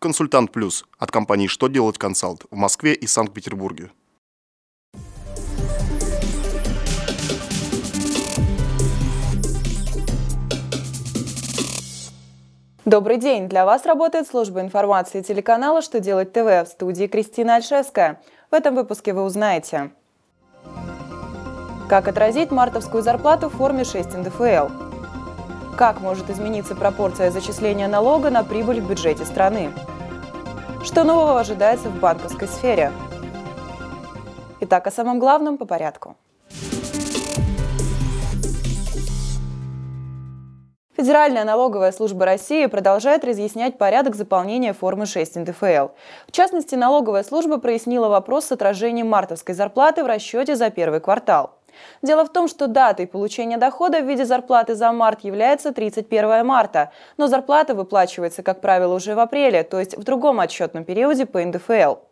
Консультант Плюс от компании «Что делать консалт» в Москве и Санкт-Петербурге. Добрый день! Для вас работает служба информации телеканала «Что делать ТВ» в студии Кристина Альшевская. В этом выпуске вы узнаете Как отразить мартовскую зарплату в форме 6 НДФЛ? Как может измениться пропорция зачисления налога на прибыль в бюджете страны? Что нового ожидается в банковской сфере? Итак, о самом главном по порядку. Федеральная налоговая служба России продолжает разъяснять порядок заполнения формы 6 НДФЛ. В частности, налоговая служба прояснила вопрос с отражением мартовской зарплаты в расчете за первый квартал. Дело в том, что датой получения дохода в виде зарплаты за март является 31 марта, но зарплата выплачивается, как правило, уже в апреле, то есть в другом отчетном периоде по НДФЛ.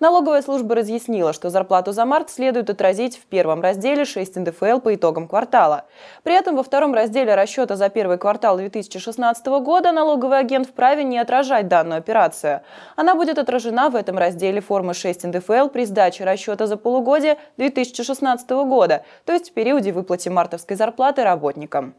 Налоговая служба разъяснила, что зарплату за март следует отразить в первом разделе 6 НДФЛ по итогам квартала. При этом во втором разделе расчета за первый квартал 2016 года налоговый агент вправе не отражать данную операцию. Она будет отражена в этом разделе формы 6 НДФЛ при сдаче расчета за полугодие 2016 года, то есть в периоде выплаты мартовской зарплаты работникам.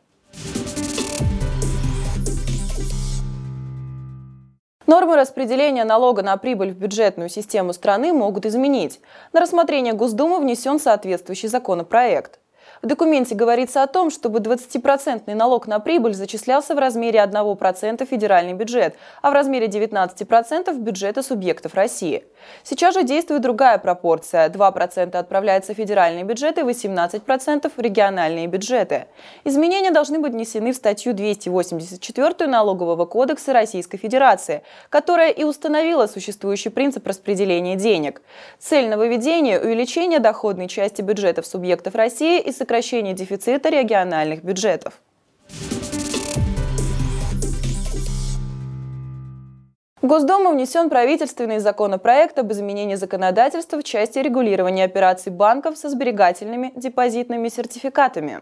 Нормы распределения налога на прибыль в бюджетную систему страны могут изменить. На рассмотрение Госдумы внесен соответствующий законопроект. В документе говорится о том, чтобы 20% налог на прибыль зачислялся в размере 1% федеральный бюджет, а в размере 19% бюджета субъектов России. Сейчас же действует другая пропорция. 2% отправляется в федеральные бюджеты, 18% в региональные бюджеты. Изменения должны быть внесены в статью 284 Налогового кодекса Российской Федерации, которая и установила существующий принцип распределения денег. Цель нововведения – увеличение доходной части бюджетов субъектов России и сокращение дефицита региональных бюджетов. В Госдуму внесен правительственный законопроект об изменении законодательства в части регулирования операций банков со сберегательными депозитными сертификатами.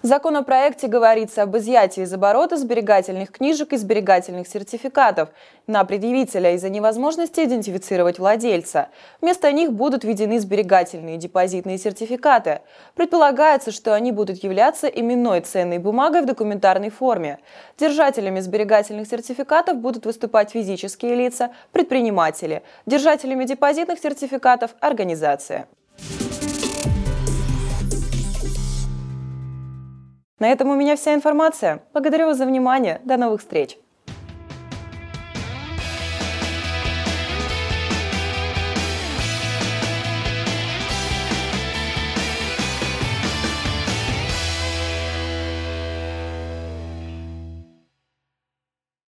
В законопроекте говорится об изъятии из оборота сберегательных книжек и сберегательных сертификатов на предъявителя из-за невозможности идентифицировать владельца. Вместо них будут введены сберегательные депозитные сертификаты. Предполагается, что они будут являться именной ценной бумагой в документарной форме. Держателями сберегательных сертификатов будут выступать физические лица, предприниматели. Держателями депозитных сертификатов – организация. На этом у меня вся информация. Благодарю вас за внимание. До новых встреч!